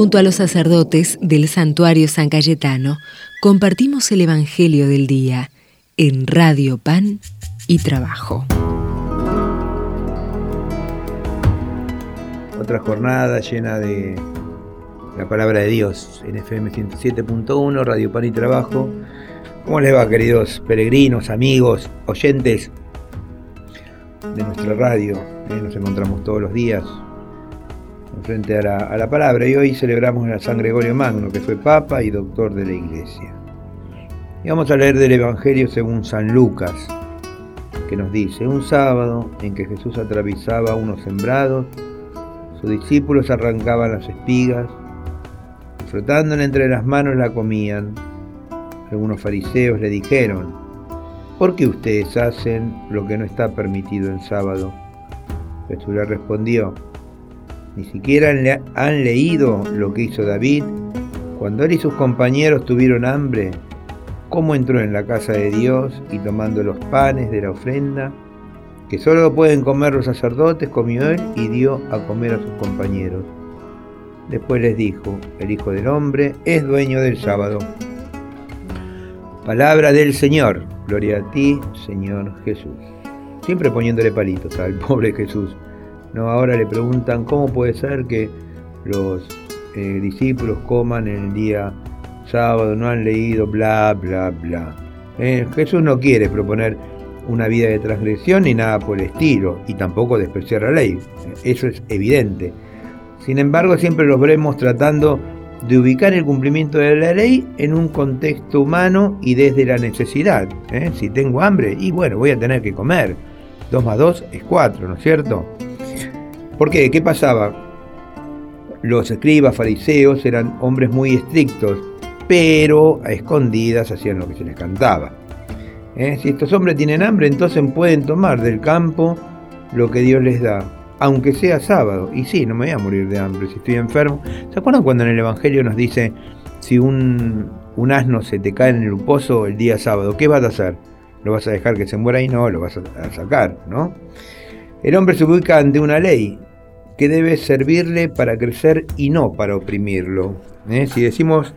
Junto a los sacerdotes del santuario San Cayetano, compartimos el Evangelio del Día en Radio Pan y Trabajo. Otra jornada llena de la palabra de Dios en FM 107.1, Radio Pan y Trabajo. ¿Cómo les va, queridos peregrinos, amigos, oyentes de nuestra radio? Eh, nos encontramos todos los días frente a la, a la palabra y hoy celebramos a San Gregorio Magno, que fue papa y doctor de la iglesia. Y vamos a leer del Evangelio según San Lucas, que nos dice, un sábado en que Jesús atravesaba unos sembrados, sus discípulos arrancaban las espigas, frotándola entre las manos la comían. Algunos fariseos le dijeron, ¿por qué ustedes hacen lo que no está permitido en sábado? Jesús le respondió, ni siquiera han leído lo que hizo David cuando él y sus compañeros tuvieron hambre, cómo entró en la casa de Dios y tomando los panes de la ofrenda, que solo pueden comer los sacerdotes, comió él y dio a comer a sus compañeros. Después les dijo, el Hijo del Hombre es dueño del sábado. Palabra del Señor, gloria a ti, Señor Jesús. Siempre poniéndole palitos al pobre Jesús. No, ahora le preguntan cómo puede ser que los eh, discípulos coman el día sábado, no han leído, bla, bla, bla. Eh, Jesús no quiere proponer una vida de transgresión ni nada por el estilo, y tampoco despreciar la ley. Eso es evidente. Sin embargo, siempre los veremos tratando de ubicar el cumplimiento de la ley en un contexto humano y desde la necesidad. ¿eh? Si tengo hambre, y bueno, voy a tener que comer. Dos más dos es cuatro, ¿no es cierto? ¿Por qué? ¿Qué pasaba? Los escribas, fariseos eran hombres muy estrictos, pero a escondidas hacían lo que se les cantaba. ¿Eh? Si estos hombres tienen hambre, entonces pueden tomar del campo lo que Dios les da, aunque sea sábado. Y sí, no me voy a morir de hambre si estoy enfermo. ¿Se acuerdan cuando en el Evangelio nos dice, si un, un asno se te cae en el pozo el día sábado, ¿qué vas a hacer? ¿Lo vas a dejar que se muera ahí? No, lo vas a sacar, ¿no? El hombre se ubica ante una ley, que debe servirle para crecer y no para oprimirlo. ¿eh? Si decimos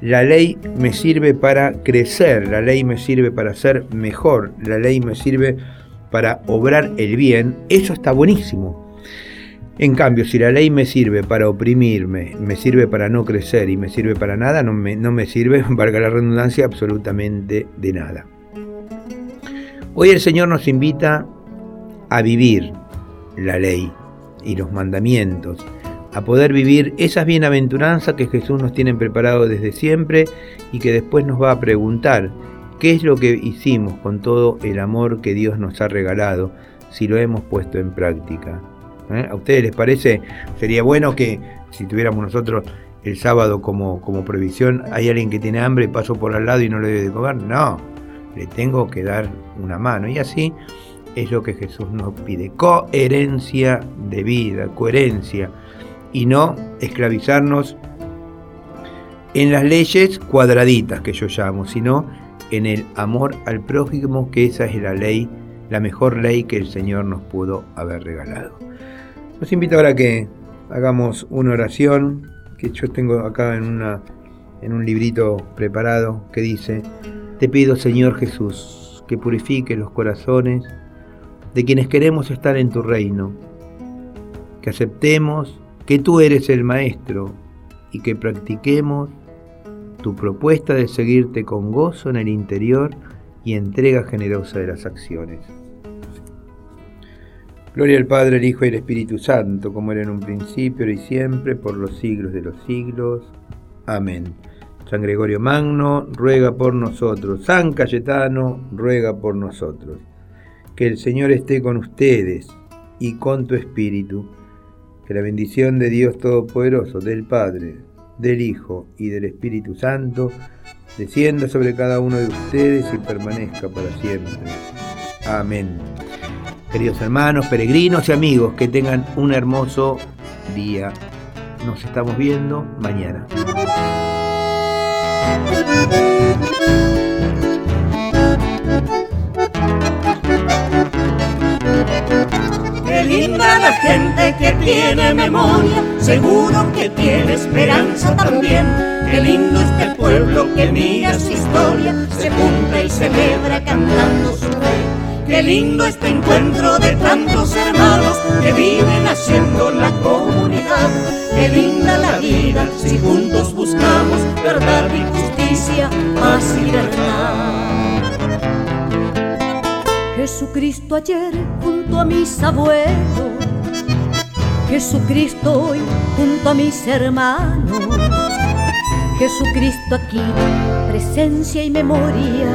la ley me sirve para crecer, la ley me sirve para ser mejor, la ley me sirve para obrar el bien, eso está buenísimo. En cambio, si la ley me sirve para oprimirme, me sirve para no crecer y me sirve para nada, no me, no me sirve, valga la redundancia, absolutamente de nada. Hoy el Señor nos invita a vivir la ley, y los mandamientos, a poder vivir esas bienaventuranzas que Jesús nos tiene preparado desde siempre y que después nos va a preguntar qué es lo que hicimos con todo el amor que Dios nos ha regalado, si lo hemos puesto en práctica. ¿Eh? ¿A ustedes les parece? Sería bueno que si tuviéramos nosotros el sábado como, como previsión, hay alguien que tiene hambre, paso por al lado y no le debe de comer. No, le tengo que dar una mano. Y así es lo que Jesús nos pide. Coherencia de vida, coherencia. Y no esclavizarnos en las leyes cuadraditas que yo llamo, sino en el amor al prójimo, que esa es la ley, la mejor ley que el Señor nos pudo haber regalado. Los invito ahora a que hagamos una oración que yo tengo acá en, una, en un librito preparado que dice, te pido Señor Jesús que purifique los corazones de quienes queremos estar en tu reino, que aceptemos que tú eres el Maestro y que practiquemos tu propuesta de seguirte con gozo en el interior y entrega generosa de las acciones. Gloria al Padre, el Hijo y el Espíritu Santo, como era en un principio y siempre, por los siglos de los siglos. Amén. San Gregorio Magno, ruega por nosotros. San Cayetano, ruega por nosotros. Que el Señor esté con ustedes y con tu espíritu. Que la bendición de Dios Todopoderoso, del Padre, del Hijo y del Espíritu Santo, descienda sobre cada uno de ustedes y permanezca para siempre. Amén. Queridos hermanos, peregrinos y amigos, que tengan un hermoso día. Nos estamos viendo mañana. Gente que tiene memoria, seguro que tiene esperanza también. Qué lindo este pueblo que mira su historia, se junta y celebra cantando su fe. Qué lindo este encuentro de tantos hermanos que viven haciendo la comunidad. Qué linda la vida si juntos buscamos verdad y justicia, paz y libertad. Jesucristo ayer junto a mis abuelos, Jesucristo hoy junto a mis hermanos, Jesucristo aquí, presencia y memoria,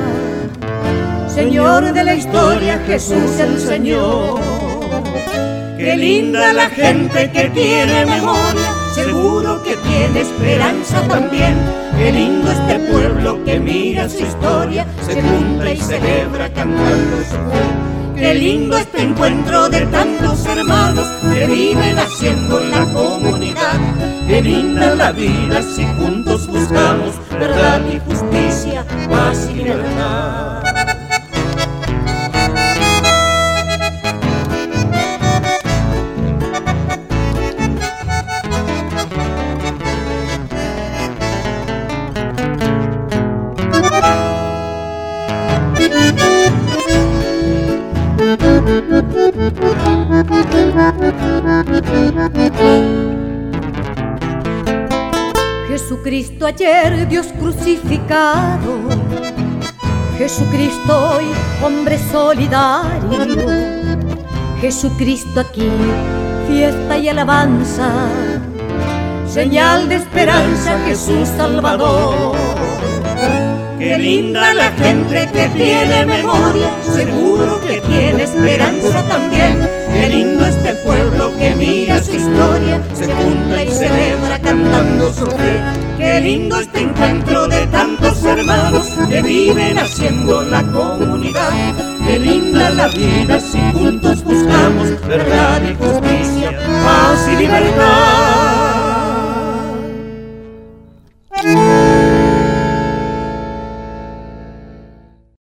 Señor de la historia, Jesús el Señor. Qué linda la gente que tiene memoria, seguro que tiene esperanza también. Qué lindo este pueblo que mira su historia, se junta y celebra cantando su fe. Qué lindo este encuentro de tantos hermanos que viven haciendo la comunidad. Qué linda la vida si juntos buscamos verdad y justicia, paz y libertad. Jesucristo ayer, Dios crucificado. Jesucristo hoy, hombre solidario. Jesucristo aquí, fiesta y alabanza. Señal de esperanza, Jesús Salvador. Qué linda la gente que tiene memoria, seguro que tiene esperanza también. lindo este encuentro de tantos hermanos que viven haciendo la comunidad. Qué linda la vida si juntos buscamos verdad y justicia, paz y libertad.